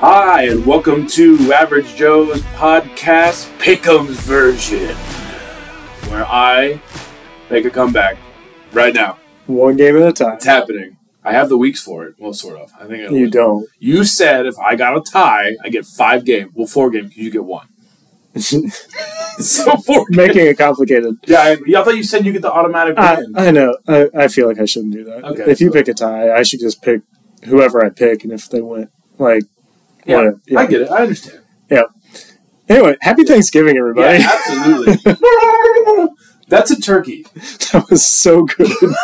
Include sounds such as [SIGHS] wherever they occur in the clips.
Hi, and welcome to Average Joe's podcast Pick'ems version, where I make a comeback right now. One game at a time. It's happening. I have the weeks for it. Well, sort of. I think it'll You don't. You said if I got a tie, I get five games. Well, four games. You get one. [LAUGHS] [LAUGHS] so four. Making it complicated. Yeah, I, I thought you said you get the automatic I, win. I know. I, I feel like I shouldn't do that. Okay, if you pick a tie, I should just pick whoever I pick, and if they win, like, yeah, whatever. Yeah. I get it. I understand. Yeah. Anyway, happy Thanksgiving, everybody. Yeah, absolutely. [LAUGHS] That's a turkey. that was so good. [LAUGHS]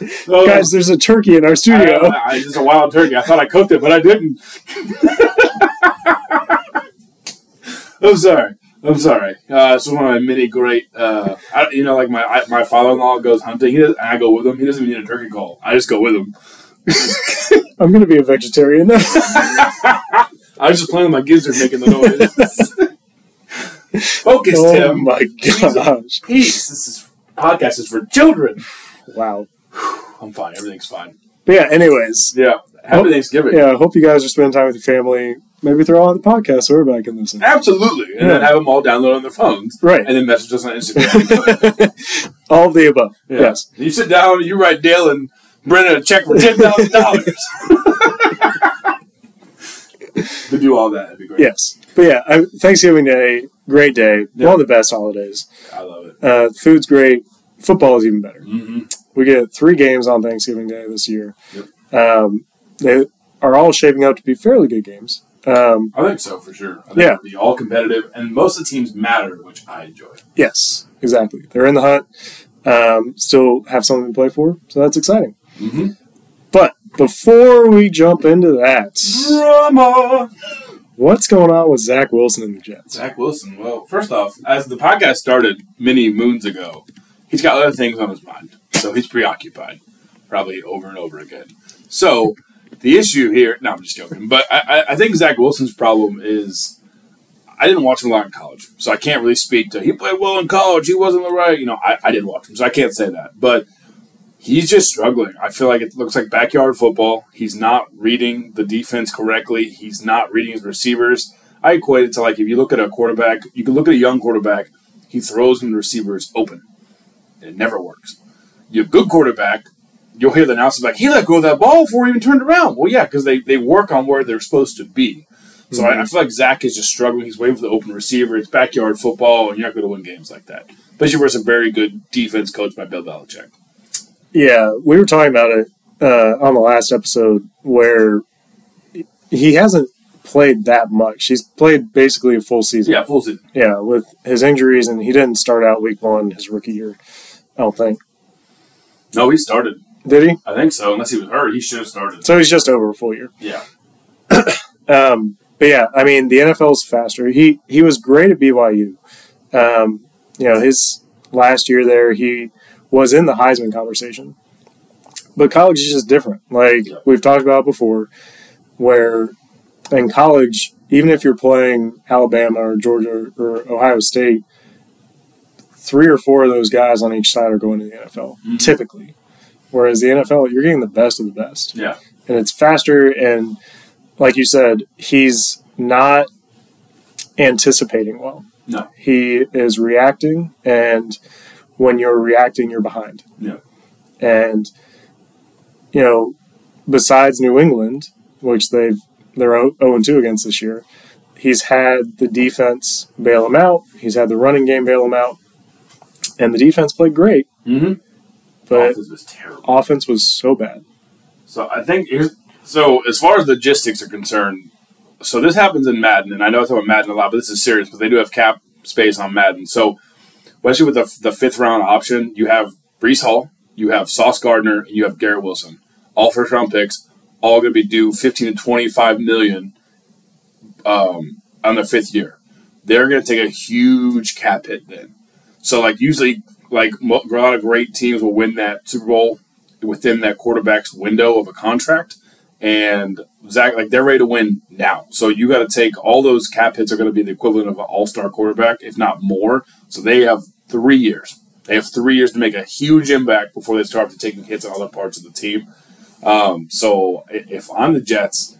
[LAUGHS] Oh, Guys, there's a turkey in our studio. I, I, it's a wild turkey. I thought I cooked it, but I didn't. I'm oh, sorry. I'm sorry. Uh, it's one of my many great. Uh, I, you know, like my I, my father-in-law goes hunting, he does, and I go with him. He doesn't even need a turkey call. I just go with him. [LAUGHS] I'm going to be a vegetarian now. [LAUGHS] I was just playing with my gizzard, making the noise. [LAUGHS] Focus, oh Tim. my gosh. Peace. This is podcast is for children. Wow. I'm fine. Everything's fine. But yeah, anyways. Yeah. Happy Oh, Thanksgiving. Yeah, I hope you guys are spending time with your family. Maybe throw on the podcast so everybody can listen. Absolutely. And then have them all download on their phones. Right. And then message us on Instagram. [LAUGHS] All of the above. Yeah. Yes. You sit down, you write Dale and Brennan a check for ten thousand dollars. [LAUGHS] to do all that, that'd be great. Yes. But yeah, I, Thanksgiving Day, great day. Yeah. One of the best holidays. I love it. Uh, food's great. Football is even better. hmm We get three games on Thanksgiving Day this year. Yep. Um, they are all shaping up to be fairly good games. Um, I think so for sure. I think Yeah. it'll be all competitive, and most of the teams matter, which I enjoy. yes, exactly. They're in the hunt. Um, still have something to play for, so that's exciting. Mm-hmm. But before we jump into that, Drama. what's going on with Zach Wilson and the Jets? Zach Wilson. Well, first off, as the podcast started many moons ago, he's got other things on his mind, so he's preoccupied, probably over and over again. So the issue here, no, I'm just joking, but I, I- think Zach Wilson's problem is I didn't watch him a lot in college, so I can't really speak to he played well in college, he wasn't the right, you know, I, I didn't watch him, so I can't say that, but. He's just struggling. I feel like it looks like backyard football. He's not reading the defense correctly. He's not reading his receivers. I equate it to like if you look at a quarterback, you can look at a young quarterback, he throws when the receiver is open. It never works. You have good quarterback, you'll hear the announcer like, he let go of that ball before he even turned around. Well, yeah, because they, they work on where they're supposed to be. So I, I feel like Zach is just struggling. He's waiting for the open receiver. It's backyard football, and you're not going to win games like that. Especially versus a very good defense coached by Bill Belichick. Yeah, we were talking about it uh, on the last episode where he hasn't played that much. He's played basically a full season. Yeah, full season. Yeah, with his injuries, and he didn't start out week one his rookie year. I don't think. No, he started. Did he? I think so. Unless he was hurt, he should have started. So he's just over a full year. Yeah. [CLEARS THROAT] Um, but yeah, I mean the NFL's faster. He he was great at BYU. Um, you know his last year there, he was in the Heisman conversation. But college is just different. Like Yeah. we've talked about before, where in college, even if you're playing Alabama or Georgia or Ohio State, three or four of those guys on each side are going to the NFL Mhm. typically. Whereas the NFL, you're getting the best of the best Yeah. and it's faster and like you said he's not anticipating well No. he is reacting and when you're reacting you're behind Yeah. and you know besides new england which they've they're 0 2 against this year he's had the defense bail him out he's had the running game bail him out and the defense played great Mm-hmm. But Offense was terrible. offense was so bad So I think here's so as far as logistics are concerned. So this happens in Madden, and I know I talk about Madden a lot, but this is serious because they do have cap space on Madden. So especially with the, the fifth round option, you have Breece Hall, you have Sauce Gardner, and you have Garrett Wilson, all first round picks, all going to be due fifteen to twenty five million um, on their fifth year. They're going to take a huge cap hit then. So like usually, like a lot of great teams will win that Super Bowl within that quarterback's window of a contract. And Zach, like they're ready to win now. So you got to take all those cap hits are going to be the equivalent of an all star quarterback, if not more. So they have three years. They have three years to make a huge impact before they start to taking hits on other parts of the team. Um, so if I'm the Jets,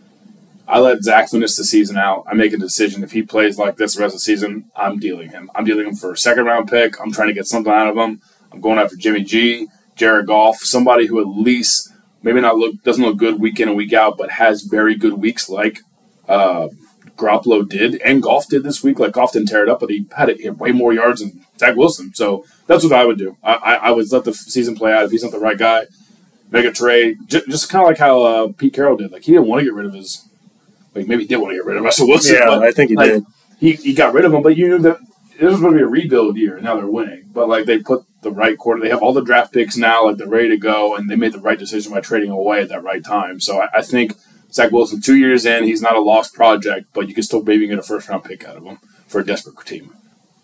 I let Zach finish the season out. I make a decision. If he plays like this the rest of the season, I'm dealing him. I'm dealing him for a second round pick. I'm trying to get something out of him. I'm going after Jimmy G, Jared Goff, somebody who at least maybe not look doesn't look good week in and week out, but has very good weeks like uh, Garoppolo did and Goff did this week. Like Goff didn't tear it up, but he had, it, way more yards than Zach Wilson. So that's what I would do. I, I, I would let the season play out. If he's not the right guy, make a trade. Just, just kind of like how uh, Pete Carroll did. Like he didn't want to get rid of his. Like maybe he did want to get rid of Russell [LAUGHS] Wilson. Yeah, I think he like, did. he, he got rid of him, but you knew that it was going to be a rebuild year, and now they're winning. But like they put the right quarter, they have all the draft picks now, like they're ready to go, and they made the right decision by trading away at that right time. So I, I think Zach Wilson, two years in, he's not a lost project, but you can still maybe get a first round pick out of him for a desperate team.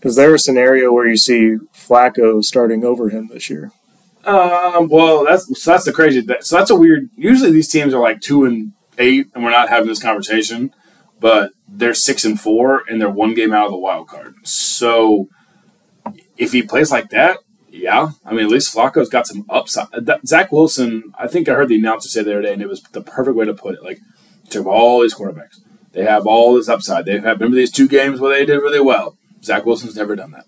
Is there a scenario where you see Flacco starting over him this year? Um, well, that's so that's the crazy. So that's a weird. Usually these teams are like two and eight, and we're not having this conversation. But they're six and four, and they're one game out of the wild card. So if he plays like that, yeah, I mean at least Flacco's got some upside. Uh, Zach Wilson, I think I heard the announcer say the other day, and it was the perfect way to put it. Like took all these quarterbacks, they have all this upside. They have remember these two games where they did really well. Zach Wilson's never done that.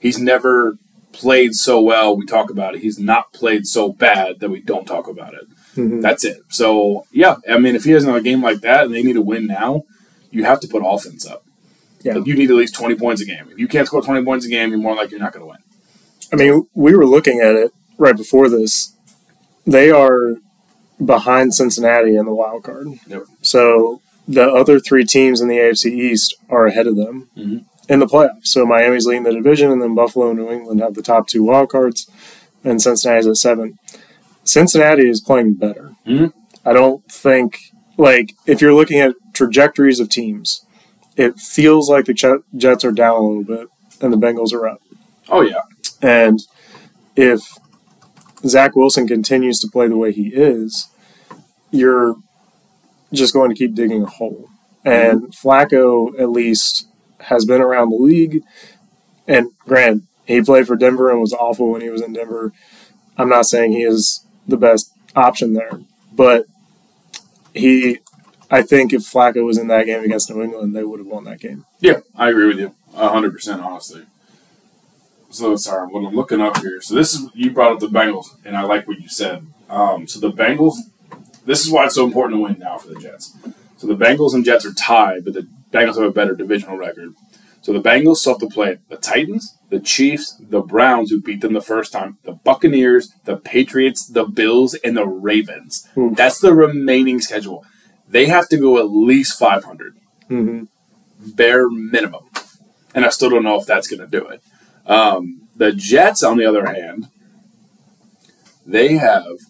He's never played so well, we talk about it. He's not played so bad that we don't talk about it. Mhm. That's it. So yeah, I mean, if he doesn't have a game like that and they need to win now, you have to put offense up. Yeah. Like, you need at least twenty points a game. If you can't score twenty points a game, you're more likely you're not going to win. I mean, we were looking at it right before this. They are behind Cincinnati in the wild card. Yep. So the other three teams in the AFC East are ahead of them Mhm. in the playoffs. So Miami's leading the division, and then Buffalo and New England have the top two wild cards, and Cincinnati's at seven. Cincinnati is playing better. Mhm. I don't think, like, if you're looking at trajectories of teams, it feels like the Jets are down a little bit and the Bengals are up. Oh yeah, And if Zach Wilson continues to play the way he is, you're just going to keep digging a hole. And Flacco, at least, has been around the league. And Grant, he played for Denver and was awful when he was in Denver. I'm not saying he is the best option there, but he, I think if Flacco was in that game against New England, they would have won that game. yeah, I agree with you hundred percent. Honestly. So sorry, what I'm looking up here. So this is you brought up the Bengals, and I like what you said. Um, so the Bengals, this is why it's so important to win now for the Jets. So the Bengals and Jets are tied, but the Bengals have a better divisional record. So the Bengals still have to play the Titans, the Chiefs, the Browns, who beat them the first time, the Buccaneers, the Patriots, the Bills, and the Ravens. Oof. That's the remaining schedule. They have to go at least 500 hmm bare minimum. And I still don't know if that's going to do it. Um, the Jets, on the other hand, they have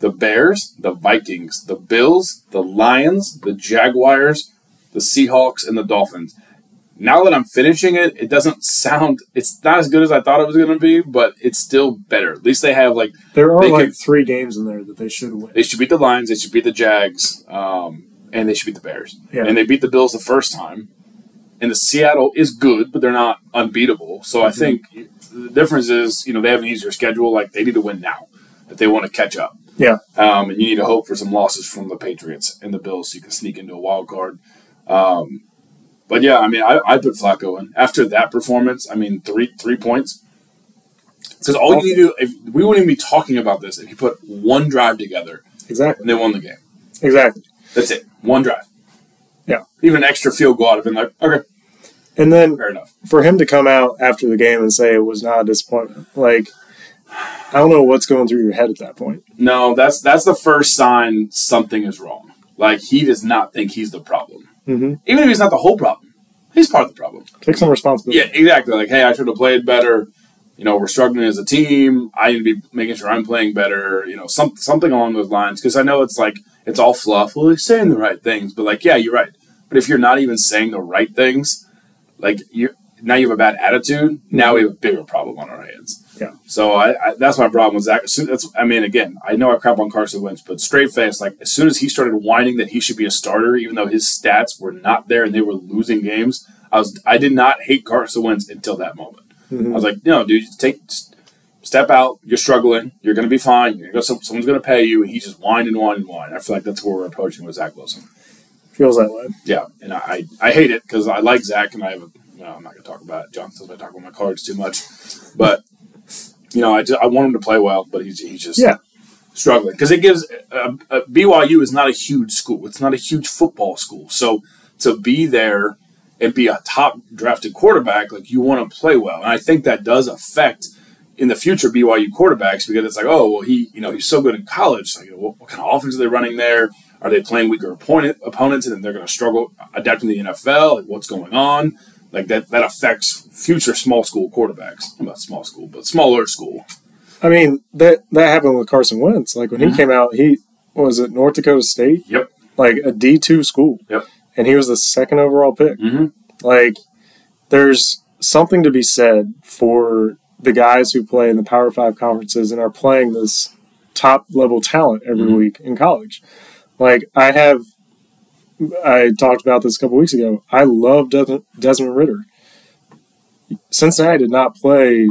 the Bears, the Vikings, the Bills, the Lions, the Jaguars, the Seahawks, and the Dolphins. Now that I'm finishing it, it doesn't sound, it's not as good as I thought it was going to be, but it's still better. At least they have, like, There are like could- three games in there that they should win. they should beat the Lions, they should beat the Jags, um, and they should beat the Bears. Yeah. And they beat the Bills the first time. And the Seattle is good, but they're not unbeatable. So I Mhm. think the difference is, you know, they have an easier schedule. Like they need to win now if they want to catch up. Yeah. Um, and you need to hope for some losses from the Patriots and the Bills so you can sneak into a wild card. Um, but yeah, I mean, I, I put Flacco in after that performance. I mean, three three points. Because all you need to do, if we wouldn't even be talking about this if you put one drive together Exactly. and they won the game. Exactly. That's it. One drive. Yeah. Even an extra field goal, I'd have been like, okay, And then fair enough. for him to come out after the game and say it was not a disappointment, like I don't know what's going through your head at that point. No, that's that's the first sign something is wrong. Like he does not think he's the problem. Mm-hmm. Even if he's not the whole problem, he's part of the problem. Take some responsibility. Yeah, exactly. Like, hey, I should have played better. You know, we're struggling as a team. I need to be making sure I'm playing better. You know, some something along those lines. Because I know it's like it's all fluff. Well, he's saying the right things, but like, yeah, you're right. But if you're not even saying the right things, like you now you have a bad attitude. Now we have a bigger problem on our hands. Yeah. So I, I that's my problem with Zach. That's I mean, again, I know I crap on Carson Wentz, but straight face, like as soon as he started whining that he should be a starter, even though his stats were not there and they were losing games, I was I did not hate Carson Wentz until that moment. Mhm. I was like, no, dude, take step out. You're struggling. You're going to be fine. You're gonna, someone's going to pay you, and he's just whining and whining and whining. I feel like that's where we're approaching with Zach Wilson. Feels that way. Yeah, and I I hate it because I like Zach, and I have a. Well, I'm not going to talk about it. John says I talk about my cards too much, but you know, I, just, I want him to play well, but he's he's just Yeah. struggling because it gives uh, uh, BYU is not a huge school. It's not a huge football school, so to be there and be a top drafted quarterback, like you want to play well, and I think that does affect in the future BYU quarterbacks because it's like, oh well, he you know he's so good in college. Like, what, what kind of offense are they running there? Are they playing weaker opponent opponents and then they're going to struggle adapting to the NFL? Like, what's going on? Like that that affects future small school quarterbacks. Not small school, but smaller school. I mean that that happened with Carson Wentz. Like when he Mhm. came out, he was it North Dakota State, Yep. like a D two school. Yep. And he was the second overall pick. Mm-hmm. Like there's something to be said for the guys who play in the Power Five conferences and are playing this top level talent every Mhm. week in college. Like I have, I talked about this a couple weeks ago. I love Des- Desmond Ridder. Cincinnati did not play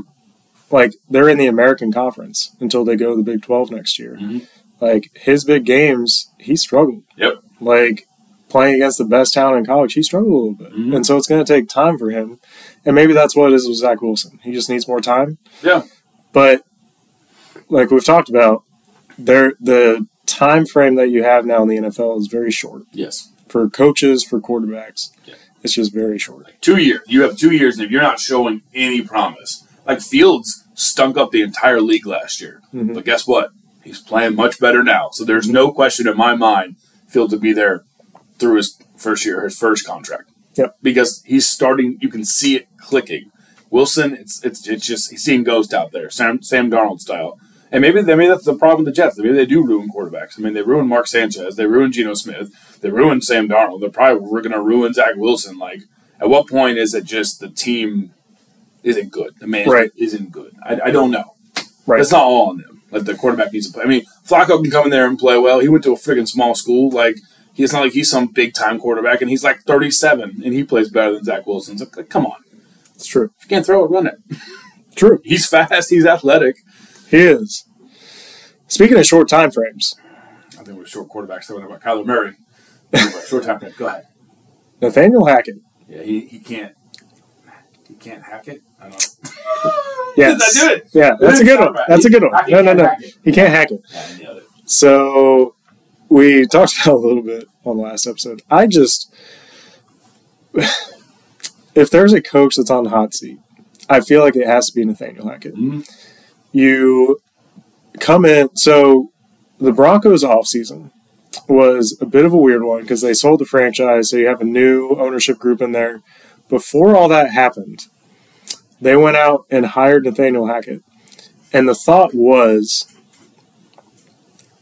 like they're in the American Conference until they go to the Big Twelve next year. Mhm. Like his big games, he struggled. Yep. Like playing against the best talent in college, he struggled a little bit, Mhm. and so it's going to take time for him. And maybe that's what it is with Zach Wilson. He just needs more time. Yeah. But like we've talked about, there the time frame that you have now in the NFL is very short Yes. For coaches for quarterbacks. Yeah. It's just very short. Two years. You have two years, and if you're not showing any promise, like Fields stunk up the entire league last year. Mhm. But guess what? He's playing much better now. So there's no question in my mind Fields will be there through his first year, his first contract. Yep. Because he's starting. You can see it clicking. Wilson, it's it's it's just he's seeing ghost out there, Sam Sam Darnold style. And maybe maybe that's the problem with the Jets. Maybe they do ruin quarterbacks. I mean, they ruined Mark Sanchez, they ruined Geno Smith, they ruined Sam Darnold. They're probably we're going to ruin Zach Wilson. Like, at what point is it just the team isn't good? The management Right. isn't good. I, I don't know. Right. It's not all on them. Like the quarterback needs to play. I mean, Flacco can come in there and play well. He went to a freaking small school. Like he's not like he's some big time quarterback, and he's like 37 and he plays better than Zach Wilson. It's like, come on, It's true. if you can't throw it, run it. True. [LAUGHS] He's fast. He's athletic. He is. Speaking of short time frames, I think we're short quarterbacks. Talking about Kyler Murray. Short time. frame. Go ahead. Nathaniel Hackett. Yeah, he, he can't. He can't hack it. I don't. [LAUGHS] Yes. Did I do it? Yeah, that's a good one. That's a good one. Hackett No, no, can't no. He can't hack it. Yeah, I nailed it. So we talked [LAUGHS] about it a little bit on the last episode. I just [LAUGHS] if there's a coach that's on the hot seat, I feel like it has to be Nathaniel Hackett. Mhm. You come in so the Broncos offseason was a bit of a weird one because they sold the franchise, so you have a new ownership group in there. Before all that happened, they went out and hired Nathaniel Hackett. And the thought was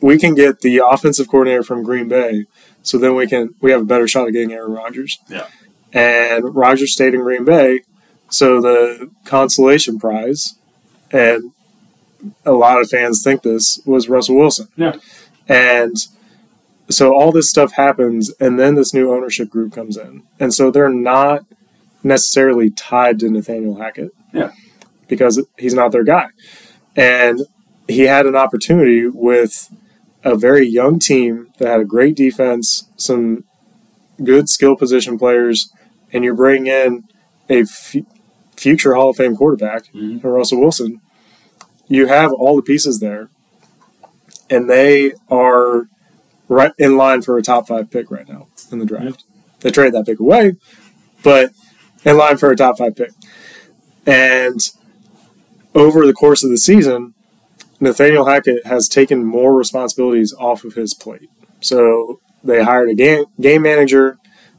we can get the offensive coordinator from Green Bay, so then we can we have a better shot at getting Aaron Rodgers. Yeah. And Rodgers stayed in Green Bay, so the consolation prize, and a lot of fans think this was Russell Wilson. Yeah. And so all this stuff happens, and then this new ownership group comes in, and so they're not necessarily tied to Nathaniel Hackett. Yeah. Because he's not their guy. And he had an opportunity with a very young team that had a great defense, some good skill position players, and you're bringing in a f- future Hall of Fame quarterback, Mhm. Russell Wilson. You have all the pieces there, and they are right in line for a top five pick right now in the draft. They traded that pick away, but in line for a top five pick. And over the course of the season, Nathaniel Hackett has taken more responsibilities off of his plate. So they hired a game, game manager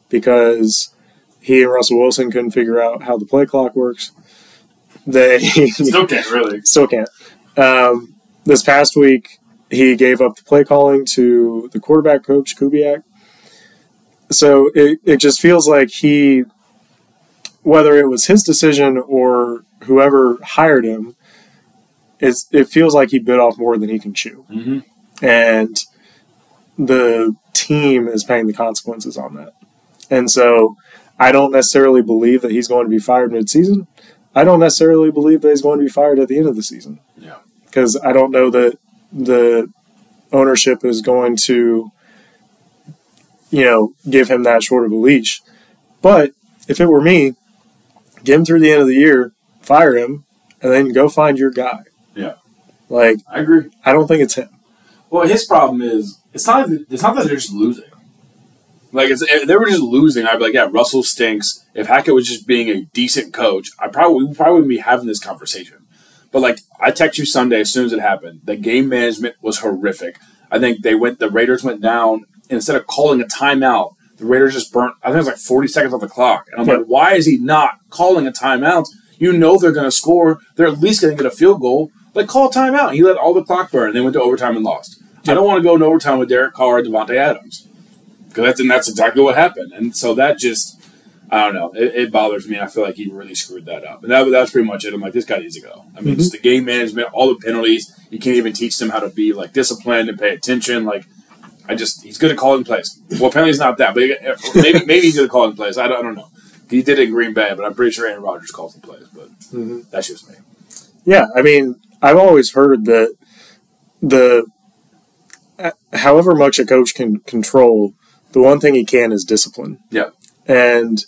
because he and Russell Wilson couldn't figure out how the play clock works. They Still can't really. [LAUGHS] still can't. Um, this past week, he gave up the play calling to the quarterback coach, Kubiak. So it, it just feels like he, whether it was his decision or whoever hired him, it's, it feels like he bit off more than he can chew. Mm-hmm. And the team is paying the consequences on that. And so I don't necessarily believe that he's going to be fired mid-season. I don't necessarily believe that he's going to be fired at the end of the season. Yeah. Because I don't know that the ownership is going to, you know, give him that short of a leash. But if it were me, get him through the end of the year, fire him, and then go find your guy. Yeah. Like, I agree. I don't think it's him. Well, his problem is it's not it's not that they're just losing. Like it's, if they were just losing, I'd be like, yeah, Russell stinks. If Hackett was just being a decent coach, I probably we probably wouldn't be having this conversation. But like, I text you Sunday as soon as it happened. The game management was horrific. I think they went. The Raiders went down instead of calling a timeout. The Raiders just burnt. I think it was like forty seconds on the clock, and I'm Yeah. like, why is he not calling a timeout? You know they're going to score. They're at least going to get a field goal. Like call a timeout. He let all the clock burn. and They went to overtime and lost. I don't want to go into overtime with Derek Carr and Davante Adams because that's and that's exactly what happened. And so that just I don't know. It, it bothers me. I feel like he really screwed that up. And that that's pretty much it. I'm like, this guy needs to go. I mean, Mhm. just the game management, all the penalties. You can't even teach them how to be like disciplined and pay attention. Like, I just he's good at calling plays. Well, apparently he's not that, but he- maybe maybe he's good at calling plays. I don't, I don't know. He did it in Green Bay, but I'm pretty sure Aaron Rodgers calls the plays. But Mhm. that's just me. Yeah, I mean, I've always heard that the uh, however much a coach can control, the one thing he can is discipline. Yeah. And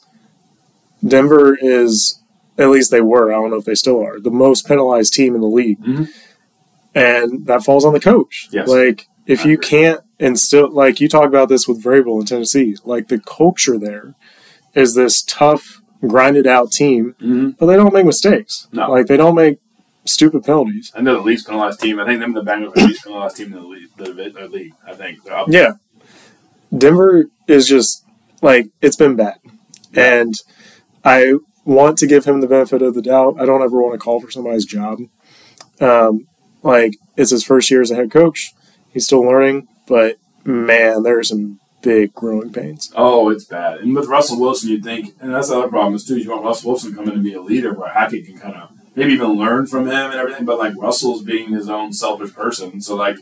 Denver is, at least they were, I don't know if they still are, the most penalized team in the league. Mhm. And that falls on the coach. Yes. Like, if I you agree. can't instill, like, you talk about this with Vrabel in Tennessee, like, the culture there is this tough, grinded out team, Mm-hmm. but they don't make mistakes. No. Like, they don't make stupid penalties. And they're the least penalized team. I think them and the Bengals are the least penalized team in the league. The, the league. I think. Yeah. Denver is just like it's been bad. Yeah. And I want to give him the benefit of the doubt. I don't ever want to call for somebody's job. Um, like it's his first year as a head coach. He's still learning, but man, there are some big growing pains. Oh, it's bad. And with Russell Wilson, you'd think, and that's the other problem is too. You want Russell Wilson coming to be a leader, where Hackett can kind of maybe even learn from him and everything. But like Russell's being his own selfish person, so like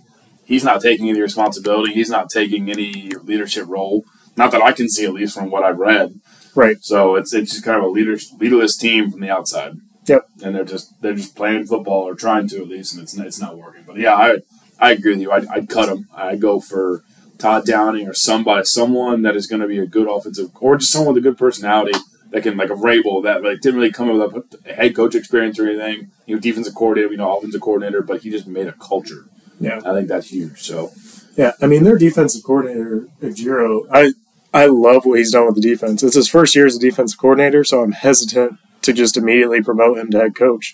he's not taking any responsibility. He's not taking any leadership role. Not that I can see, at least from what I've read. Right. So it's it's just kind of a leader leaderless team from the outside. Yep. And they're just they're just playing football or trying to at least, and it's it's not working. But yeah, I I agree with you. I'd, I'd cut him. I'd go for Todd Downing or somebody, someone that is going to be a good offensive, or just someone with a good personality that can like a Vrabel that like didn't really come up with a head coach experience or anything. You know, defensive coordinator, you know, offensive coordinator, but he just made a culture. Yeah. I think that's huge. So Yeah, I mean their defensive coordinator, Ejiro, I I love what he's done with the defense. It's his first year as a defensive coordinator, so I'm hesitant to just immediately promote him to head coach.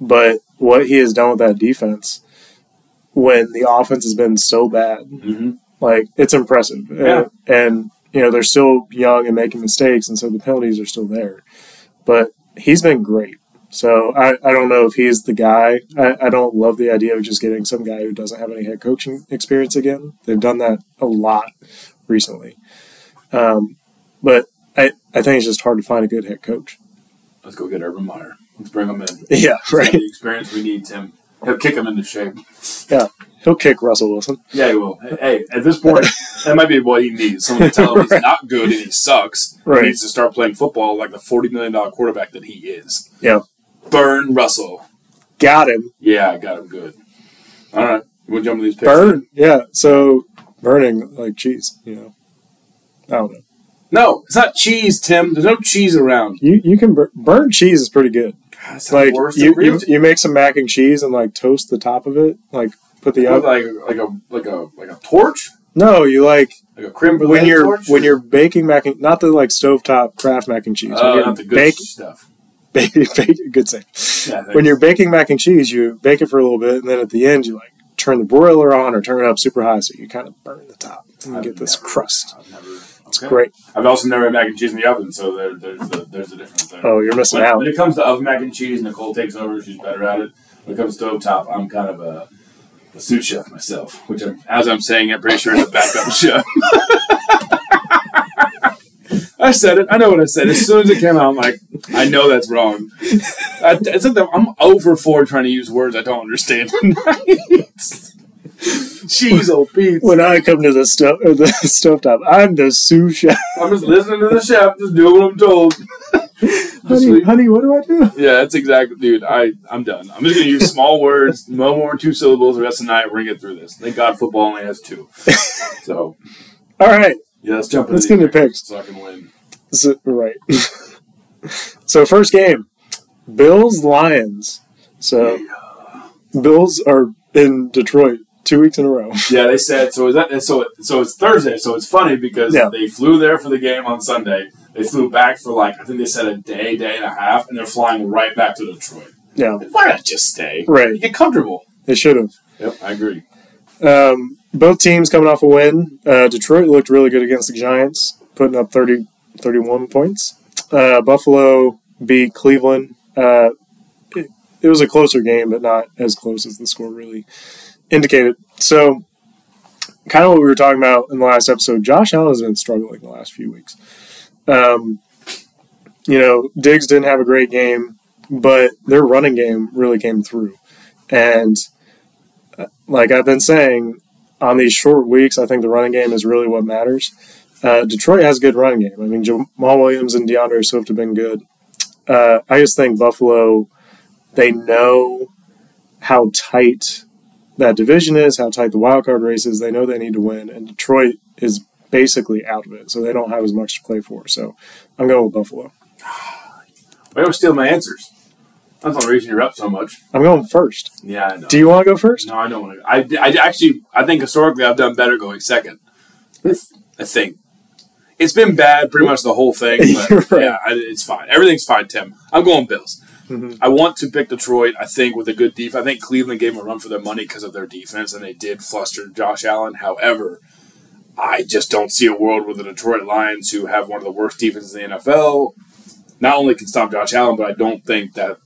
But what he has done with that defense, when the offense has been so bad, hmm like it's impressive. Yeah. And, and you know they're still young and making mistakes, and so the penalties are still there. But he's been great. So I, I don't know if he's the guy. I, I don't love the idea of just getting some guy who doesn't have any head coaching experience again. They've done that a lot recently. Um, but I, I think it's just hard to find a good head coach. let's go get Urban Meyer. Let's bring him in. [LAUGHS] Yeah, He's got The experience we need, Tim. He'll kick him into shape. Yeah, he'll kick Russell Wilson. Yeah, he will. Hey, Hey, at this point, [LAUGHS] that might be what he needs. Someone to tell him he's not good and he sucks. Right. He needs to start playing football like the forty million dollar quarterback that he is. Yeah. Burn Russell. Got him. Yeah, I got him good. All right, We'll jump into these picks? Burn. Yeah. So burning like cheese, you know. I don't know. No, it's not cheese, Tim. There's no cheese around. You you can bur- burn cheese is pretty good. God, it's like the you, you you make some mac and cheese and like toast the top of it, like put the oven. like like a like a like a torch, No, you like like a creme brulee when you're torch. when you're baking mac and not the like stovetop Kraft mac and cheese. oh, when you're not the good bake, stuff. [LAUGHS] bake, bake, good save. Yeah, When you're baking mac and cheese, you bake it for a little bit, and then at the end you like turn the broiler on or turn it up super high, so you kind of burn the top and I've get this never- crust. I've never. It's okay. great. I've also never had mac and cheese in the oven, so there, there's a, there's a difference there. Oh, you're missing When, out. when it comes to oven mac and cheese, Nicole takes over. She's better at it. When it comes to stovetop, I'm kind of a, a sous chef myself, which I'm, as I'm saying it, pretty sure is a backup [LAUGHS] chef. I said it. I know what I said. As soon as it came out, I'm like, I know that's wrong. I, it's like I'm over for trying to use words I don't understand. [LAUGHS] [LAUGHS] Or pizza. When I come to the stuff or [LAUGHS] the stovetop, I'm the sous chef. I'm just listening to the chef, just doing what I'm told. [LAUGHS] honey, honey, what do I do? Yeah, that's exactly, dude. I I'm done. I'm just gonna use small words, no more two syllables the rest of the night. We're gonna get through this. Thank God football only has two. So All right, yeah, let's jump. Let's get into picks. so I can win. so, right. so first game, Bills Lions. So Bills are in Detroit two weeks in a row. Yeah, they said so. Is that so? So it's Thursday. So it's funny because Yeah. they flew there for the game on Sunday. They flew back for like I think they said a day, day and a half, and they're flying right back to Detroit. Yeah, Why not just stay? Right. You get comfortable. they should have. Yep, I agree. Um, both teams coming off a win. Uh, Detroit looked really good against the Giants, putting up 30, 31 points. Uh, Buffalo beat Cleveland. Uh, it, it was a closer game, but not as close as the score really indicated. So, kind of what we were talking about in the last episode, Josh Allen has been struggling the last few weeks. Um, you know, Diggs didn't have a great game, but their running game really came through. And like I've been saying, on these short weeks, I think the running game is really what matters. Uh, Detroit has a good running game. I mean, Jamaal Williams and D'Andre Swift have been good. Uh, I just think Buffalo, they know how tight that division is, how tight the wild card race is. They know they need to win, and Detroit is basically out of it, so they don't have as much to play for. So I'm going with Buffalo. [SIGHS] Why don't you steal my answers? That's the reason you're up so much. I'm going first. Yeah, I know. Do you want to go first? no, I don't want to. I, I actually, I think historically I've done better going second. I think. It's been bad pretty much the whole thing, [LAUGHS] but right. yeah, I, it's fine. Everything's fine, Tim. I'm going Bills. Mhm. I want to pick Detroit. I think with a good defense. I think Cleveland gave them a run for their money because of their defense, and they did fluster Josh Allen. However, I just don't see a world where the Detroit Lions, who have one of the worst defenses in the NFL, not only can stop Josh Allen, but I don't think that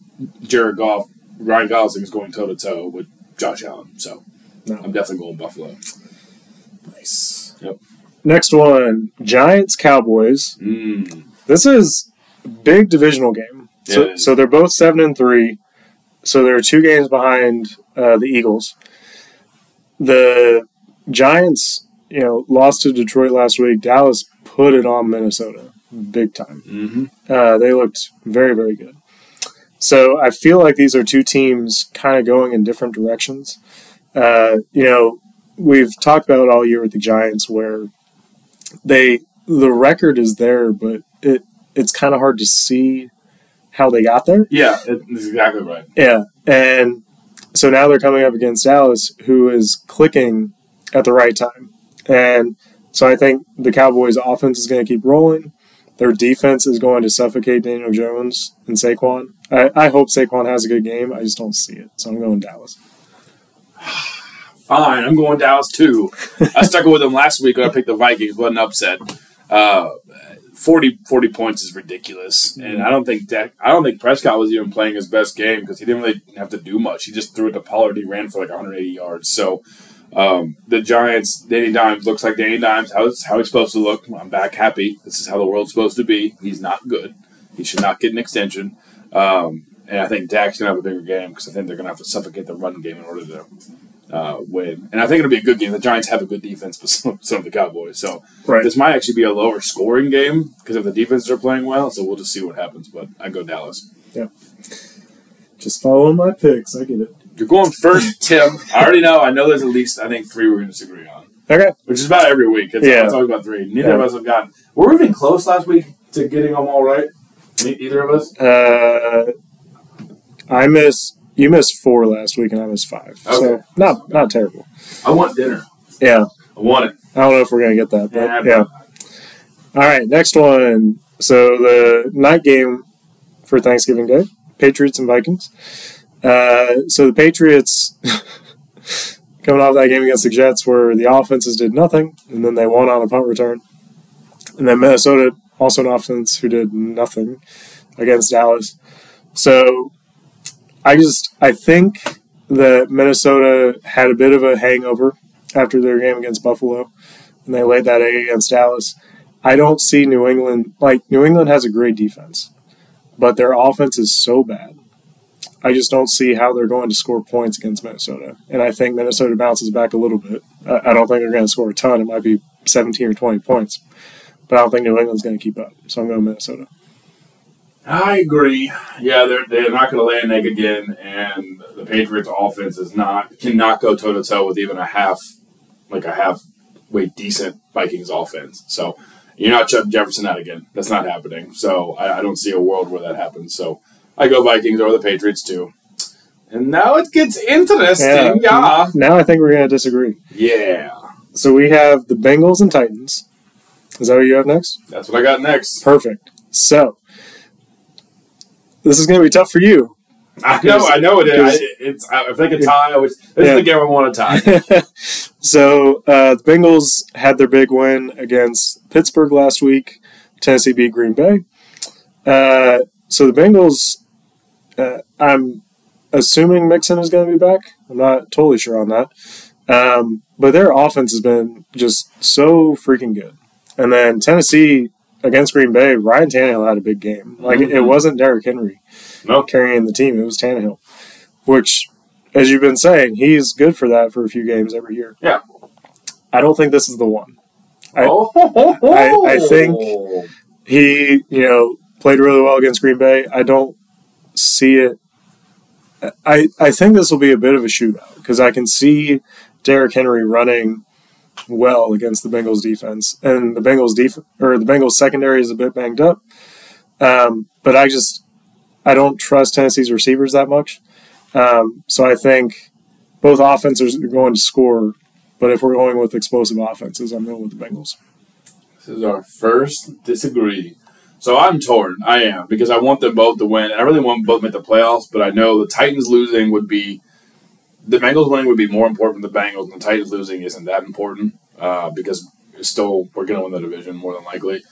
Jared Goff, Ryan Gosling is going toe to toe with Josh Allen. So No. I'm definitely going Buffalo. Nice. Yep. Next one Giants Cowboys. Mm. This is a big divisional game. So, so they're both seven and three. So they're two games behind uh, the Eagles. The Giants, you know, lost to Detroit last week. Dallas put it on Minnesota big time. hmm Uh, they looked very, very good. So I feel like these are two teams kind of going in different directions. Uh, you know, we've talked about it all year with the Giants where they the record is there, but it it's kind of hard to see how they got there. Yeah, that's exactly right. Yeah, and so now they're coming up against Dallas, who is clicking at the right time, and so I think the Cowboys' offense is going to keep rolling. Their defense is going to suffocate Daniel Jones and Saquon. I, I hope Saquon has a good game. I just don't see it, so I'm going Dallas. [SIGHS] Fine, I'm going Dallas too. I stuck with them last week when I picked the Vikings. Wasn't upset. Uh, 40, 40 points is ridiculous, and I don't think Dak, I don't think Prescott was even playing his best game because he didn't really have to do much. He just threw it to Pollard. He ran for like 180 yards. So um, the Giants, Danny Dimes looks like Danny Dimes. How how he's supposed to look. I'm back happy. This is how the world's supposed to be. He's not good. He should not get an extension. Um, and I think Dak's gonna have a bigger game because I think they're gonna have to suffocate the run game in order to uh, win. And I think it'll be a good game. The Giants have a good defense, but [LAUGHS] so, so do the Cowboys. So Right. this might actually be a lower scoring game because if the defenses are playing well. So we'll just see what happens. But I go Dallas. Yeah. Just follow my picks. I get it. You're going first, [LAUGHS] Tim. I already know. I know there's at least I think three we're going to disagree on, Okay. which is about every week. It's, Yeah. it's always about three. Neither of us have gotten. Were we even close last week to getting them all right? Either of us. Uh, I missed. You missed four last week, and I missed five. So not not terrible. I want dinner. Yeah. I want it. I don't know if we're gonna get that, but Yeah, yeah. All right, next one. So the night game for Thanksgiving Day, Patriots and Vikings. Uh, so the Patriots [LAUGHS] coming off that game against the Jets, where the offenses did nothing, and then they won on a punt return, and then Minnesota also an offense who did nothing against Dallas. So I just I think that Minnesota had a bit of a hangover after their game against Buffalo and they laid that egg against Dallas. I don't see New England like New England has a great defense, but their offense is so bad. I just don't see how they're going to score points against Minnesota, and I think Minnesota bounces back a little bit. I don't think they're going to score a ton. It might be 17 or 20 points, but I don't think New England's going to keep up. So I'm going to Minnesota. I agree. Yeah, they're they're not going to lay an egg again, and the Patriots' offense is not cannot go toe to toe with even a half, like a half way decent Vikings offense. So you're not Chuck Jefferson out again. That's not happening. So I, I don't see a world where that happens. So I go Vikings or the Patriots too. And now it gets interesting. Yeah. Now I think we're going to disagree. Yeah. So we have the Bengals and Titans. Is that what you have next? That's what I got next. Perfect. So this is going to be tough for you. I know, I know it is. I, it's, I, if they could tie, I would, this Yeah. is the game I want to tie. [LAUGHS] so uh, the Bengals had their big win against Pittsburgh last week. Tennessee beat Green Bay. Uh, so the Bengals, uh, I'm assuming Mixon is going to be back. I'm not totally sure on that. Um, but their offense has been just so freaking good. And then Tennessee against Green Bay, Ryan Tannehill had a big game. Like it Mhm. wasn't Derrick Henry No. carrying the team; it was Tannehill, which, as you've been saying, he's good for that for a few games every year. Yeah. I don't think this is the one. I- oh, I- I think- He, you know, played really well against Green Bay. I don't see it. I I think this will be a bit of a shootout because I can see Derrick Henry running well against the Bengals defense, and the Bengals def or the Bengals secondary is a bit banged up. Um, but I just I don't trust Tennessee's receivers that much. Um, so I think both offenses are going to score, but if we're going with explosive offenses, I'm going with the Bengals. This is our first disagree. So I'm torn. I am because I want them both to win. I really want both to make the playoffs, but I know the Titans losing would be the Bengals winning would be more important than the Bengals, and the Titans losing isn't that important uh, because still we're going to win the division more than likely.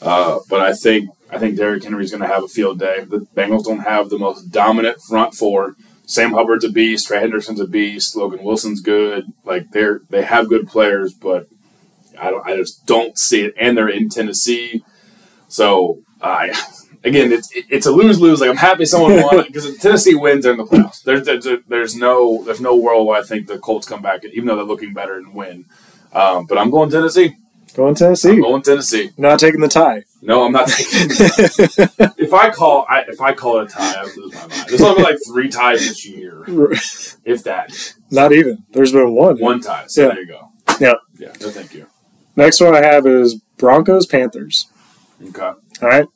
Uh, but I think I think Derrick Henry's going to have a field day. The Bengals don't have the most dominant front four. Sam Hubbard's a beast. Trey Hendrickson's a beast. Logan Wilson's good. Like they're they have good players, but I don't. I just don't see it. And they're in Tennessee, so I [LAUGHS] again it's it's a lose lose. Like I'm happy someone won [LAUGHS] because Tennessee wins, in the playoffs. There's, there's there's no there's no world where I think the Colts come back, even though they're looking better and win. Um, but I'm going Tennessee. Going I'm Tennessee. going Tennessee. Not taking the tie. No, I'm not taking. The tie. [LAUGHS] if I call, I, if I call it a tie, I would lose my mind. There's only like three ties this year, [LAUGHS] if that. Not even. There's been one. One tie. So Yeah. there you go. Yeah. Yeah. No, thank you. Next one I have is Broncos Panthers. Okay. All right.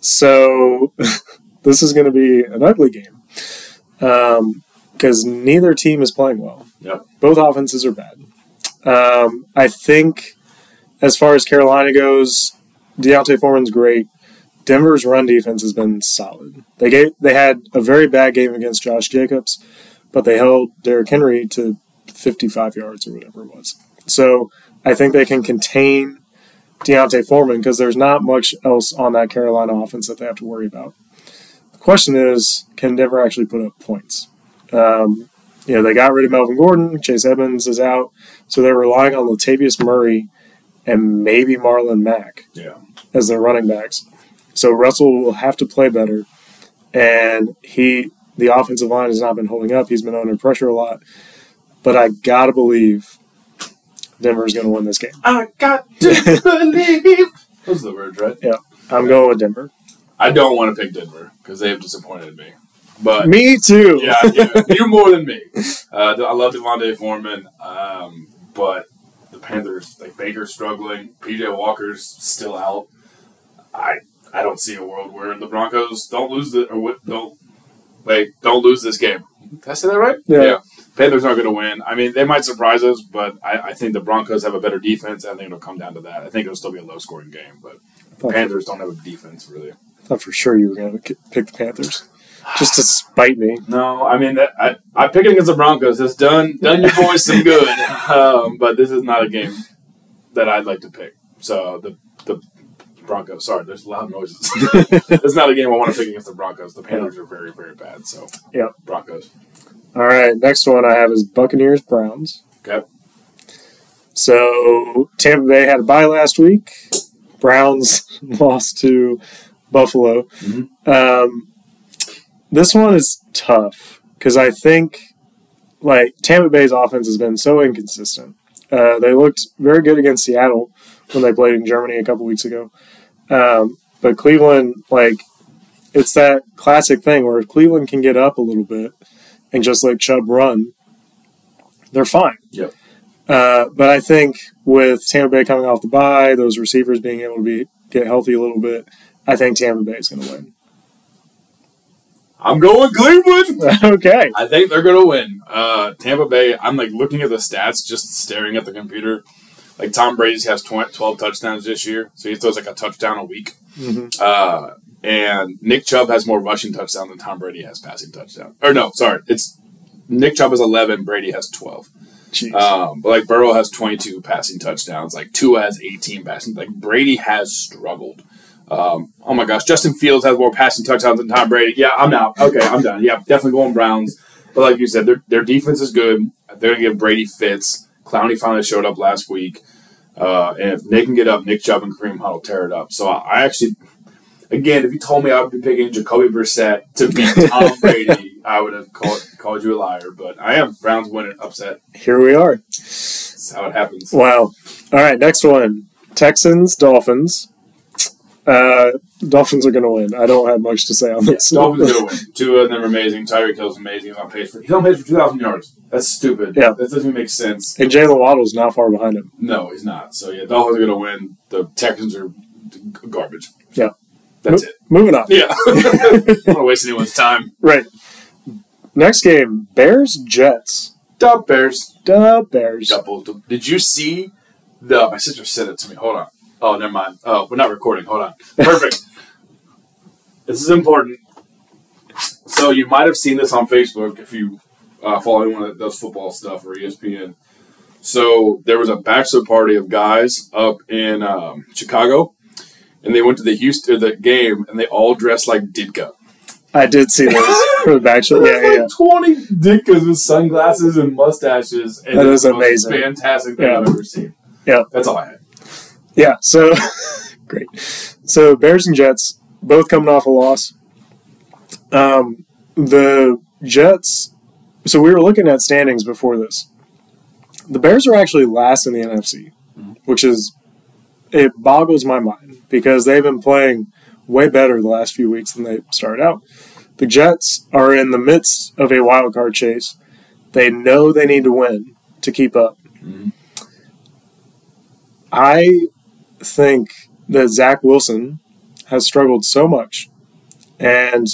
So [LAUGHS] this is going to be an ugly game because neither team is playing well. Yep. Both offenses are bad. Um, I think as far as Carolina goes, D'Onta Foreman's great. Denver's run defense has been solid. They gave they had a very bad game against Josh Jacobs, but they held Derrick Henry to 55 yards or whatever it was. So I think they can contain D'Onta Foreman because there's not much else on that Carolina offense that they have to worry about. The question is, can Denver actually put up points? Um, you know, they got rid of Melvin Gordon, Chase Evans is out, so they're relying on Latavius Murray and maybe Marlon Mack Yeah. as their running backs. So Russell will have to play better, and he the offensive line has not been holding up. He's been under pressure a lot, but I gotta believe Denver's going to win this game. I got to [LAUGHS] believe. Those are the words, right? Yeah. I'm going with Denver. I don't want to pick Denver because they have disappointed me. But Me too. yeah, yeah, [LAUGHS] you more than me. Uh, I love Devontae Foreman, um, but the Panthers, like Baker's struggling, PJ Walker's still out. I I don't see a world where the Broncos don't lose the or what- don't wait don't lose this game. Did I say that right? Yeah. Panthers aren't going to win. I mean, they might surprise us, but I, I think the Broncos have a better defense. I think it'll come down to that. I think it'll still be a low scoring game, but the Panthers don't have a defense really. thought for sure you were going to pick the Panthers, just to spite me. No, I mean that I I pick it against the Broncos. It's done done your boys some good, [LAUGHS] um, but this is not a game that I'd like to pick. So the the Broncos. Sorry, there's loud noises. [LAUGHS] it's not a game I want to pick against the Broncos. The Panthers are very very bad. So yeah, Broncos. All right, next one I have is Buccaneers Browns. Okay. So Tampa Bay had a bye last week. Browns [LAUGHS] lost to Buffalo. Mhm. Um, this one is tough because I think like Tampa Bay's offense has been so inconsistent. Uh, they looked very good against Seattle when they played in Germany a couple weeks ago, um, but Cleveland like it's that classic thing where if Cleveland can get up a little bit and just let Chubb run, they're fine. Yep. Uh, but I think with Tampa Bay coming off the bye, those receivers being able to be get healthy a little bit, I think Tampa Bay is going to win. I'm going Cleveland. [LAUGHS] okay. I think they're gonna win. Uh, Tampa Bay. I'm like looking at the stats, just staring at the computer. Like Tom Brady has 12 touchdowns this year, so he throws like a touchdown a week. hmm Uh, and Nick Chubb has more rushing touchdowns than Tom Brady has passing touchdowns. Or no, sorry, it's Nick Chubb has 11, Brady has 12. Um, but like Burrow has 22 passing touchdowns, like Tua has 18 passing. Like Brady has struggled. Um, oh my gosh, Justin Fields has more passing touchdowns than Tom Brady. Yeah, I'm out. Okay, I'm done. Yeah, definitely going Browns. But like you said, their their defense is good. They're gonna give Brady fits. Clowney finally showed up last week. Uh, and if they can get up, Nick Chubb and Kareem Hunt will tear it up. So I, I actually, again, if you told me I would be picking Jacoby Brissett to beat Tom [LAUGHS] Brady, I would have called called you a liar. But I am Browns winning upset. Here we are. That's how it happens. Wow. All right, next one Texans, Dolphins. Uh, Dolphins are going to win. I don't have much to say on this. Dolphins gonna win. Tua and them are amazing. Tyreek Hill's amazing. He's on pace for he's on pace for two thousand yards. That's stupid. Yeah. that doesn't even make sense. And Jaylen Waddle's is not far behind him. No, he's not. So yeah, Dolphins are gonna win. The Texans are garbage. Yeah. That's it. Moving on. Yeah, [LAUGHS] I don't want to waste anyone's time. Right. Next game Bears, Jets. Dub Bears. Duh, Bears. Double. Did you see the? My sister said it to me. Hold on. Oh, never mind. Oh, we're not recording. Hold on. [LAUGHS] Perfect. this is important. So you might have seen this on Facebook if you uh, follow anyone that does football stuff or ESPN. So there was a bachelor party of guys up in um, Chicago, and they went to the Houston the game, and they all dressed like Ditka. I did see this for the bachelor. Yeah, yeah, yeah. Twenty Ditkas with sunglasses and mustaches. And That it's is the most amazing. Fantastic thing Yeah. I've ever seen. Yeah. that's all I had. Yeah, so [LAUGHS] great. So Bears and Jets both coming off a loss. Um, the Jets. So we were looking at standings before this. The Bears are actually last in the NFC, which is it boggles my mind because they've been playing way better the last few weeks than they started out. The Jets are in the midst of a wild card chase. They know they need to win to keep up. Mhm. I think that Zach Wilson has struggled so much. And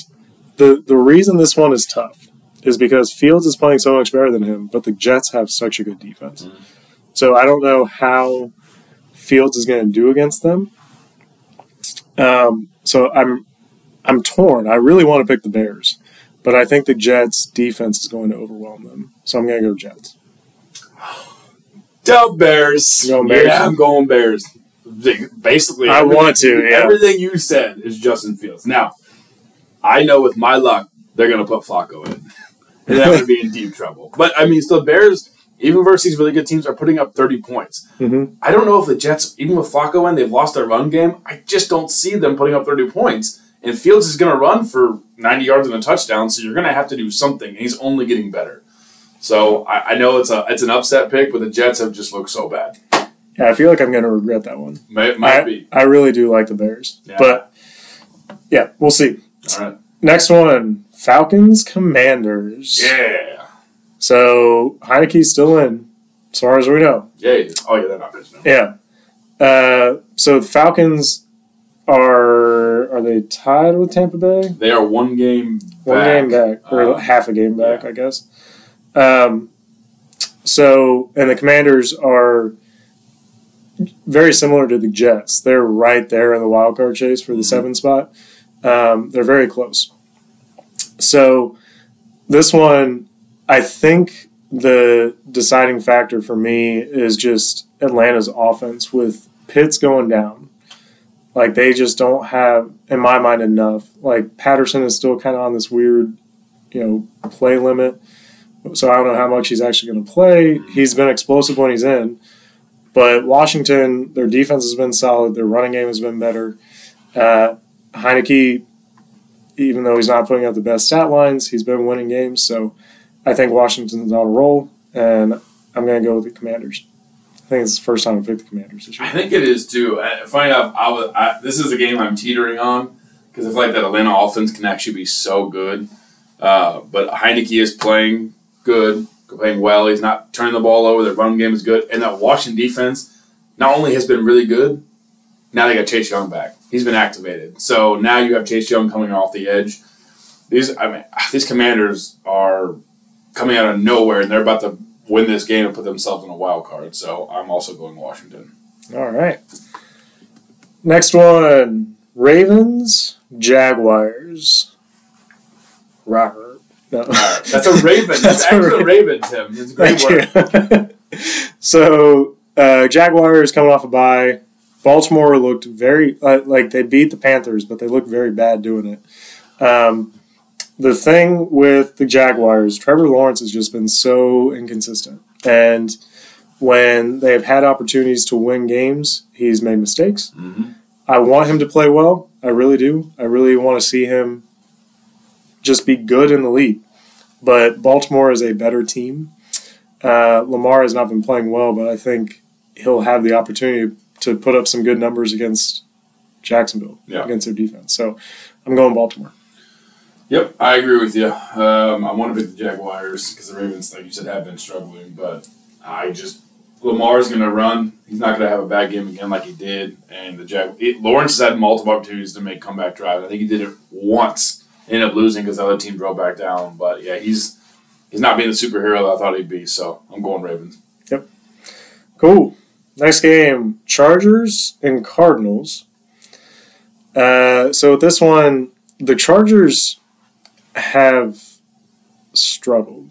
the the reason this one is tough is because Fields is playing so much better than him, but the Jets have such a good defense. Mhm. So I don't know how Fields is going to do against them. Um, so I'm I'm torn. I really want to pick the Bears, but I think the Jets defense is going to overwhelm them. So I'm going to go Jets. Dub Bears. Going Bears? Yeah, I'm going Bears. Basically, I want to, yeah. Everything you said is Justin Fields. Now, I know with my luck, they're going to put Flacco in. [LAUGHS] And that would be in deep trouble. But, I mean, still, Bears, even versus these really good teams, are putting up 30 points. hmm I don't know if the Jets, even with Flacco in, they've lost their run game. I just don't see them putting up 30 points. And Fields is going to run for 90 yards and a touchdown, so you're going to have to do something. And he's only getting better. So I, I know it's a it's an upset pick, but the Jets have just looked so bad. Yeah, I feel like I'm going to regret that one. Might, might I, be. I really do like the Bears, Yeah. but yeah, we'll see. All right. Next one, Falcons Commanders. Yeah. So Heinicke's still in, as far as we know. Yeah. Oh, yeah, they're not bitching. Yeah. Uh, so the Falcons are are they tied with Tampa Bay? They are one game One back. game back, or Uh, half a game back, yeah. I guess. Um, so and the Commanders are very similar to the Jets. They're right there in the wild card chase for the Mhm. seven spot. Um, they're very close. So this one, I think the deciding factor for me is just Atlanta's offense with Pitts going down. Like they just don't have, in my mind, enough. Like Patterson is still kind of on this weird, you know, play limit. So I don't know how much he's actually going to play. He's been explosive when he's in, but Washington, their defense has been solid. Their running game has been better. Uh, Heinicke, even though he's not putting up the best stat lines, he's been winning games. So I think Washington's on a roll, and I'm going to go with the Commanders. I think it's the first time I picked the Commanders this year. I think it is too. Funny enough, I was, I, this is a game I'm teetering on because I feel like that Atlanta offense can actually be so good. Uh, but Heinicke is playing good, playing well. He's not turning the ball over. Their run game is good, and that Washington defense not only has been really good, now they got Chase Young back. He's been activated, so now you have Chase Young coming off the edge. These, I mean, these Commanders are coming out of nowhere, and they're about to win this game and put themselves in a wild card. So I'm also going Washington. All right. Next one Ravens, Jaguars. Robert. No. [LAUGHS] That's a Raven. That's, actually a Raven, Tim. It's a great word. [LAUGHS] so, uh, Jaguars coming off a bye. Baltimore looked very, uh, like they beat the Panthers, but they looked very bad doing it. Um, the thing with the Jaguars, Trevor Lawrence has just been so inconsistent. And when they've had opportunities to win games, he's made mistakes. Mm-hmm. I want him to play well. I really do. I really want to see him just be good in the league. But Baltimore is a better team. Uh, Lamar has not been playing well, but I think he'll have the opportunity to put up some good numbers against Jacksonville, yeah. against their defense. So I'm going Baltimore. Yep, I agree with you. Um, I want to pick the Jaguars because the Ravens, like you said, have been struggling. But I just Lamar's going to run. He's not going to have a bad game again like he did. And the Jag it, Lawrence has had multiple opportunities to make comeback drives. I think he did it once. Ended up losing because the other team drove back down. But yeah, he's he's not being the superhero that I thought he'd be. So I'm going Ravens. Yep. Cool. Next game: Chargers and Cardinals. Uh, so this one, the Chargers have struggled.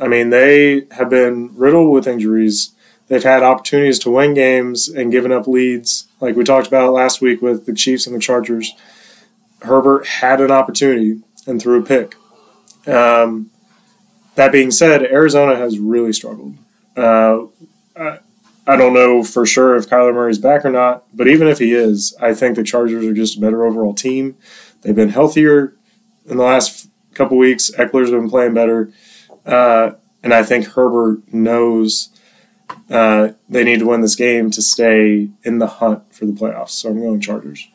I mean, they have been riddled with injuries. They've had opportunities to win games and given up leads, like we talked about last week with the Chiefs and the Chargers. Herbert had an opportunity and threw a pick. Um, that being said, Arizona has really struggled. Uh, I, I don't know for sure if Kyler Murray's back or not, but even if he is, I think the Chargers are just a better overall team. They've been healthier in the last couple weeks. Ekeler's been playing better, uh, and I think Herbert knows uh, they need to win this game to stay in the hunt for the playoffs. So I'm going Chargers.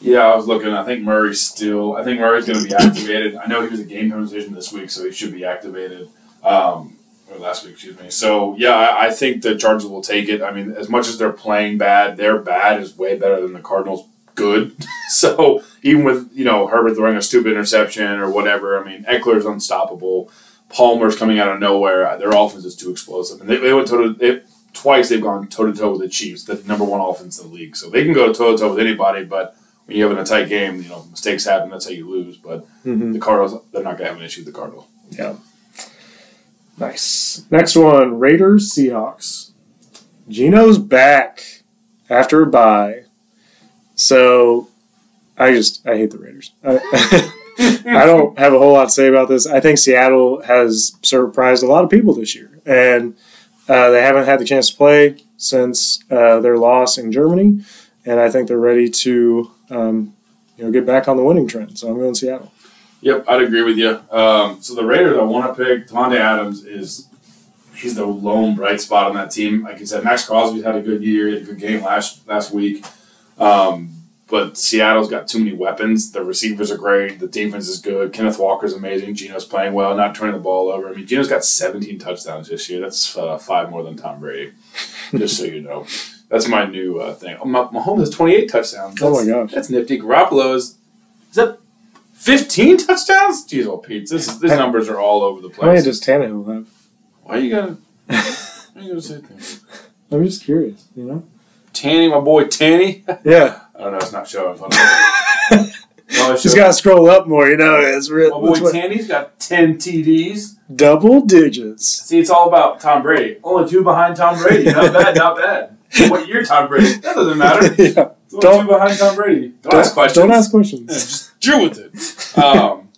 Yeah, I was looking. I think Murray's still. I think Murray's going to be activated. I know he was a game time this week, so he should be activated. Um, or last week, excuse me. So yeah, I, I think the Chargers will take it. I mean, as much as they're playing bad, their bad is way better than the Cardinals' good. [LAUGHS] so even with you know Herbert throwing a stupid interception or whatever, I mean Ekeler's unstoppable. Palmer's coming out of nowhere. Their offense is too explosive, and they, they went toe to twice. They've gone toe to toe with the Chiefs, the number one offense in the league. So they can go toe to toe with anybody. But when you have in a tight game, you know mistakes happen. That's how you lose. But mm-hmm. the Cardinals, they're not going to have an issue with the Cardinals. Yeah. Nice. Next one: Raiders Seahawks. Geno's back after a bye. So I just I hate the Raiders. I, [LAUGHS] I don't have a whole lot to say about this. I think Seattle has surprised a lot of people this year, and uh, they haven't had the chance to play since uh, their loss in Germany, and I think they're ready to um, you know get back on the winning trend. So I'm going Seattle. Yep, I'd agree with you. Um, so the Raiders I want to pick, Davante Adams is he's the lone bright spot on that team. Like you said, Maxx Crosby's had a good year, had a good game last last week. Um, but Seattle's got too many weapons. The receivers are great. The defense is good. Kenneth Walker's amazing. Geno's playing well, not turning the ball over. I mean, Geno's got 17 touchdowns this year. That's uh, five more than Tom Brady, [LAUGHS] just so you know. That's my new uh, thing. Oh, Mahomes has 28 touchdowns. That's, oh, my gosh. That's nifty. Garoppolo is, is that 15 touchdowns? Jeez, old Pete. This, these numbers are all over the place. How many does Tannehill have? Why are you going [LAUGHS] to why are you gonna say that? I'm just curious, you know? Tanny, my boy Tanny. Yeah. I don't know. It's not showing. [LAUGHS] no, Just got to scroll up more. You know, it's real. My boy Tanny's got ten TDs. Double digits. See, it's all about Tom Brady. Only two behind Tom Brady. Not bad. Not bad. [LAUGHS] What year Tom Brady? That doesn't matter. [LAUGHS] yeah. Don't, two behind Tom Brady. Don't, don't, ask questions. Don't ask questions. Yeah, just deal with it. Um,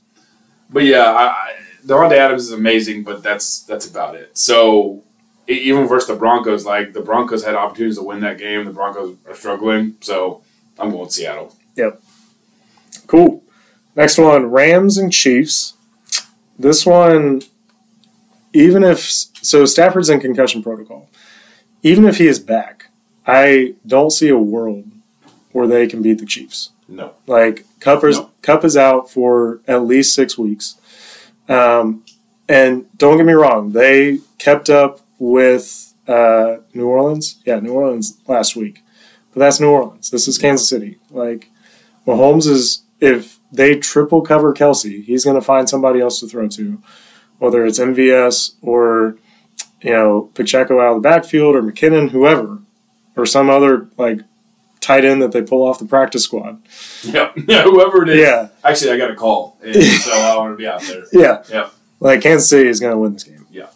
but yeah, I, I, Davante Adams is amazing, but that's that's about it. So even versus the Broncos, like the Broncos had opportunities to win that game. The Broncos are struggling, so I'm going Seattle. Yep. Cool. Next one Rams and Chiefs. This one, even if so, Stafford's in concussion protocol. Even if he is back, I don't see a world where they can beat the Chiefs. No. Like Kupp is No. Kupp is out for at least six weeks. Um, and don't get me wrong, they kept up with uh, New Orleans. Yeah, New Orleans last week, but that's New Orleans. This is Kansas City. Like Mahomes is if they triple cover Kelce, he's going to find somebody else to throw to, whether it's MVS or you know Pacheco out of the backfield or McKinnon, whoever, or some other like tight end that they pull off the practice squad. Yep. [LAUGHS] Yeah. Whoever it is. Yeah, Actually, I got a call, so I want to be out there. [LAUGHS] yeah, Yep. Like Kansas City is going to win this game. Yeah,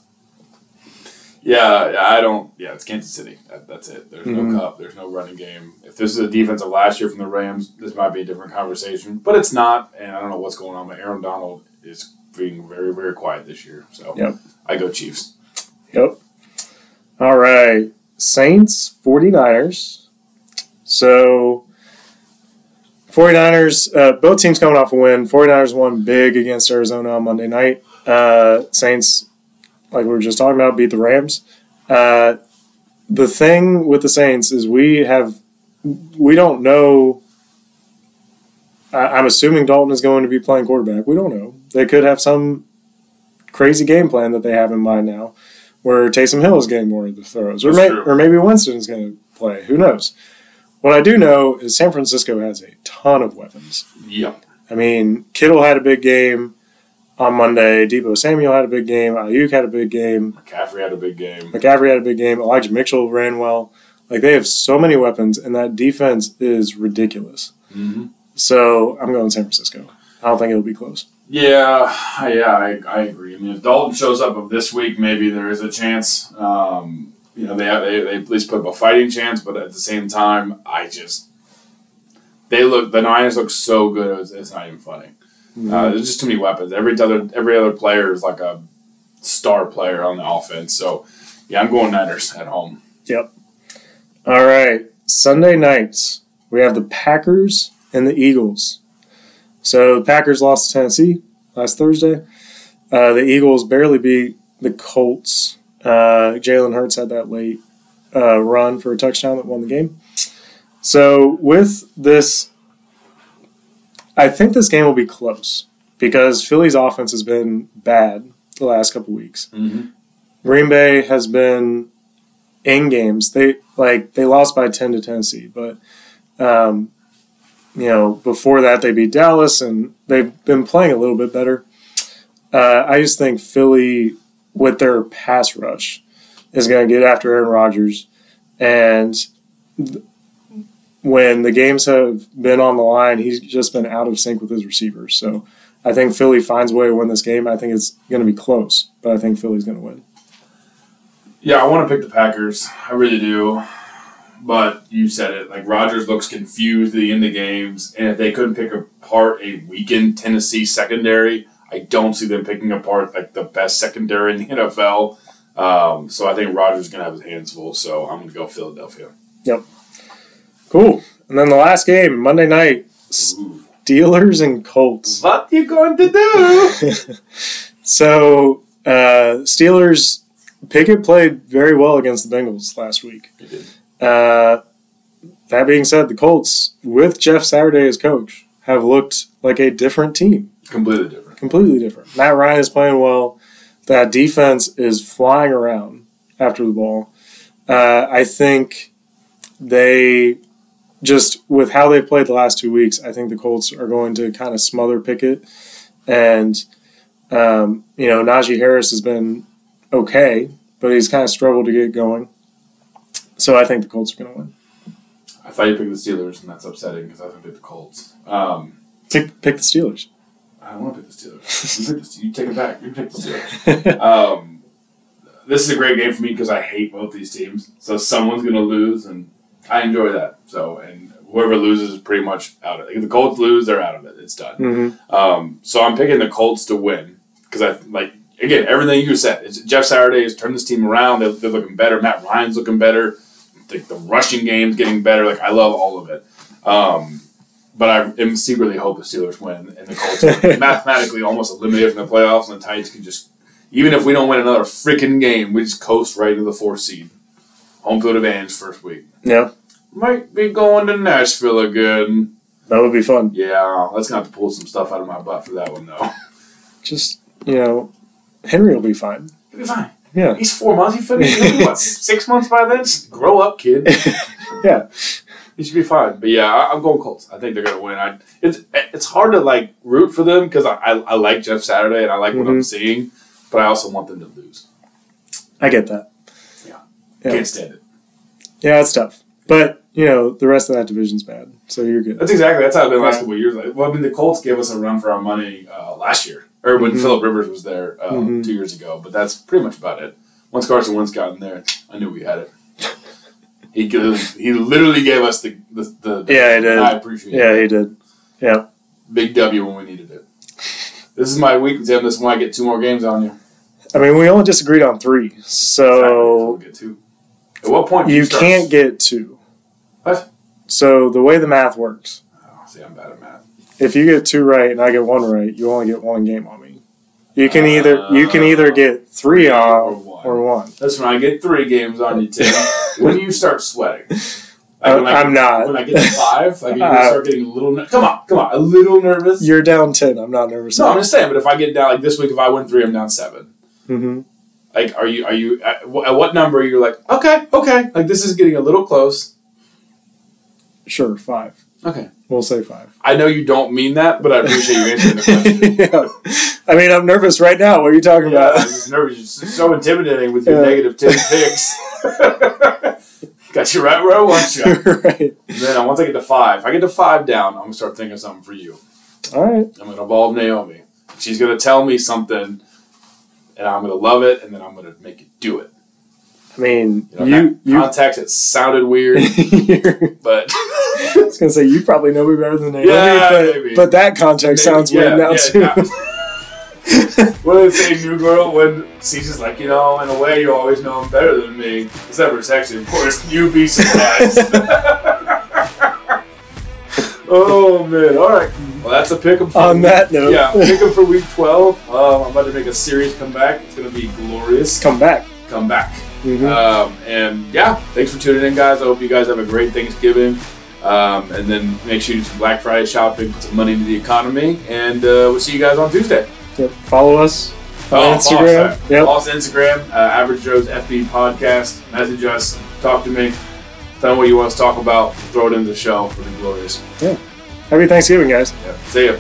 I don't. Yeah, it's Kansas City. That, that's it. There's Mhm. no Kupp. There's no running game. If this is a defense of last year from the Rams, this might be a different conversation. But it's not, and I don't know what's going on. But Aaron Donald is being very, very quiet this year. So Yep. I go Chiefs. Yep. All right. Saints, 49ers. So 49ers, uh, both teams coming off a win. 49ers won big against Arizona on Monday night. Uh, Saints, like we were just talking about, beat the Rams. Uh, the thing with the Saints is we have, we don't know. I, I'm assuming Dalton is going to be playing quarterback. We don't know. They could have some crazy game plan that they have in mind now where Taysom Hill is getting more of the throws, or, may, or maybe Winston's going to play. Who knows? What I do know is San Francisco has a ton of weapons. Yep. I mean, Kittle had a big game on Monday. Deebo Samuel had a big game. Aiyuk had a big game. McCaffrey had a big game. McCaffrey had a big game. Elijah Mitchell ran well. Like they have so many weapons, and that defense is ridiculous. hmm So I'm going San Francisco. I don't think it'll be close. Yeah, yeah, I, I agree. I mean, if Dalton shows up of this week, maybe there is a chance. Um, you know, they, have, they they at least put up a fighting chance, but at the same time, I just they look the Niners look so good. It's, it's not even funny. Uh, there's just too many weapons. Every other every other player is like a star player on the offense. So yeah, I'm going Niners at home. Yep. All right, Sunday nights we have the Packers and the Eagles. So the Packers lost to Tennessee last Thursday. Uh, the Eagles barely beat the Colts. Uh, Jalen Hurts had that late uh, run for a touchdown that won the game. So with this, I think this game will be close because Philly's offense has been bad the last couple weeks. Mm-hmm. Green Bay has been in games. They like they lost by ten to Tennessee, but um, you know before that they beat Dallas, and they've been playing a little bit better. Uh, I just think Philly with their pass rush is going to get after Aaron Rodgers, and when the games have been on the line, he's just been out of sync with his receivers. So I think Philly finds a way to win this game. I think it's going to be close, but I think Philly's going to win. Yeah, I want to pick the Packers. I really do. But you said it. Like Rodgers looks confused at the end of games, and if they couldn't pick apart a weakened Tennessee secondary, I don't see them picking apart like the best secondary in the NFL. Um, so I think Rodgers is gonna have his hands full. So I'm gonna go Philadelphia. Cool. And then the last game, Monday night, Steelers and Colts. What you going to do? [LAUGHS] so, uh, Steelers, Pickett played very well against the Bengals last week. He did. Uh, that being said, the Colts, with Jeff Saturday as coach, have looked like a different team. Completely different. Completely different. Matt Ryan is playing well. That defense is flying around after the ball. Uh, I think they just with how they've played the last two weeks, I think the Colts are going to kind of smother Pickett, and um, you know Najee Harris has been okay, but he's kind of struggled to get going. So I think the Colts are going to win. I thought you picked the Steelers, and that's upsetting because I was gonna pick the Colts. Um, Pick, pick the Steelers. I don't want to pick the Steelers. You, pick the, you take it back. You pick the Steelers. [LAUGHS] Um, this is a great game for me because I hate both these teams. So someone's going to lose, and I enjoy that. So, and whoever loses is pretty much out of it. If the Colts lose, they're out of it. It's done. hmm Um, so I'm picking the Colts to win because I like again everything you said. It's, Jeff Saturday has turned this team around. They're, they're looking better. Matt Ryan's looking better. The, the rushing game's getting better. Like I love all of it. Um, but I am secretly hope the Steelers win and the Colts are [LAUGHS] mathematically almost eliminated from the playoffs, and the Titans can just even if we don't win another freaking game, we just coast right to the fourth seed. Home field advantage first week. Yeah. Might be going to Nashville again. That would be fun. Yeah, let's have to pull some stuff out of my butt for that one though. [LAUGHS] Just you know, Henry will be fine. He'll be fine. Yeah, He's four months. He finished [LAUGHS] what six months by then. Just grow up, kid. [LAUGHS] yeah. He should be fine. But yeah, I, I'm going Colts. I think they're gonna win. I it's it's hard to like root for them because I, I I like Jeff Saturday and I like what I'm Mhm. seeing, but I also want them to lose. I get that. Yeah. Yeah. Can't stand it. Yeah, it's tough. But you know, the rest of that division's bad, so you're good. That's exactly that's how it's been the last Yeah. couple of years. Like, well, I mean, the Colts gave us a run for our money uh, last year, or when Mhm. Philip Rivers was there uh, Mhm. two years ago. But that's pretty much about it. Once Carson Wentz got in there, I knew we had it. He could- he literally gave us the the, the Yeah, he did. I appreciate Yeah, it. he did. Yeah. Big W when we needed it. This is my week, Tim. This is when I get two more games on you. I mean, we only disagreed on three, We'll so get two. At what point do you can't get two. So the way the math works, Oh, see, I'm bad at math. if you get two right and I get one right, you only get one game on me. You can either you can either get three Or on one. or one. That's when I get three games on you, Tim. [LAUGHS] when do you start sweating? I'm- I I'm get- not. When I get to five, like you [LAUGHS] Uh, start getting a little. ner- Come on, come on, a little nervous. You're down ten. I'm not nervous. no, I'm just saying. But if I get down like this week, if I win three, I'm down seven. mm-hmm. Like, are you? Are you? At, at what number you're like? Okay, okay. Like this is getting a little close. Sure, five. Okay. We'll say five. I know you don't mean that, but I appreciate you answering the [LAUGHS] question. yeah. I mean, I'm nervous right now. What are you talking Yeah, I'm about? just nervous. You're so intimidating with your Yeah. negative ten [LAUGHS] picks. [LAUGHS] Got you right where I want you. right. Then uh, once I get to five, if I get to five down, I'm gonna start thinking of something for you. All right. I'm gonna involve Naomi. She's gonna tell me something, and I'm gonna love it, and then I'm gonna make you do it. I mean, You know, you that you. context it sounded weird, but I was gonna say you probably know me better than Naomi, Yeah, but, maybe. but that context sounds Yeah, weird now yeah, too. what do they say, new girl? When Caesar's like, you know, in a way, you always know him better than me. Except for sexy, of course. You'd be surprised. [LAUGHS] oh man! All right. Well, that's a pick 'em for On that note, Yeah, pick 'em for week twelve. Um, I'm about to make a serious comeback. It's gonna be glorious. come back. Come back. Mhm. Um, and yeah, thanks for tuning in, guys. I hope you guys have a great Thanksgiving. Um, and then make sure you do some Black Friday shopping, put some money into the economy, and uh, we'll see you guys on Tuesday. Yep. Follow us on Oh, Instagram. Follow us, Yep. follow us on Instagram, uh, Average Joe's FB Podcast. Message us, talk to me, tell me what you want us to talk about, throw it into the show. It'll be glorious. Happy Thanksgiving, guys. Yeah. See ya.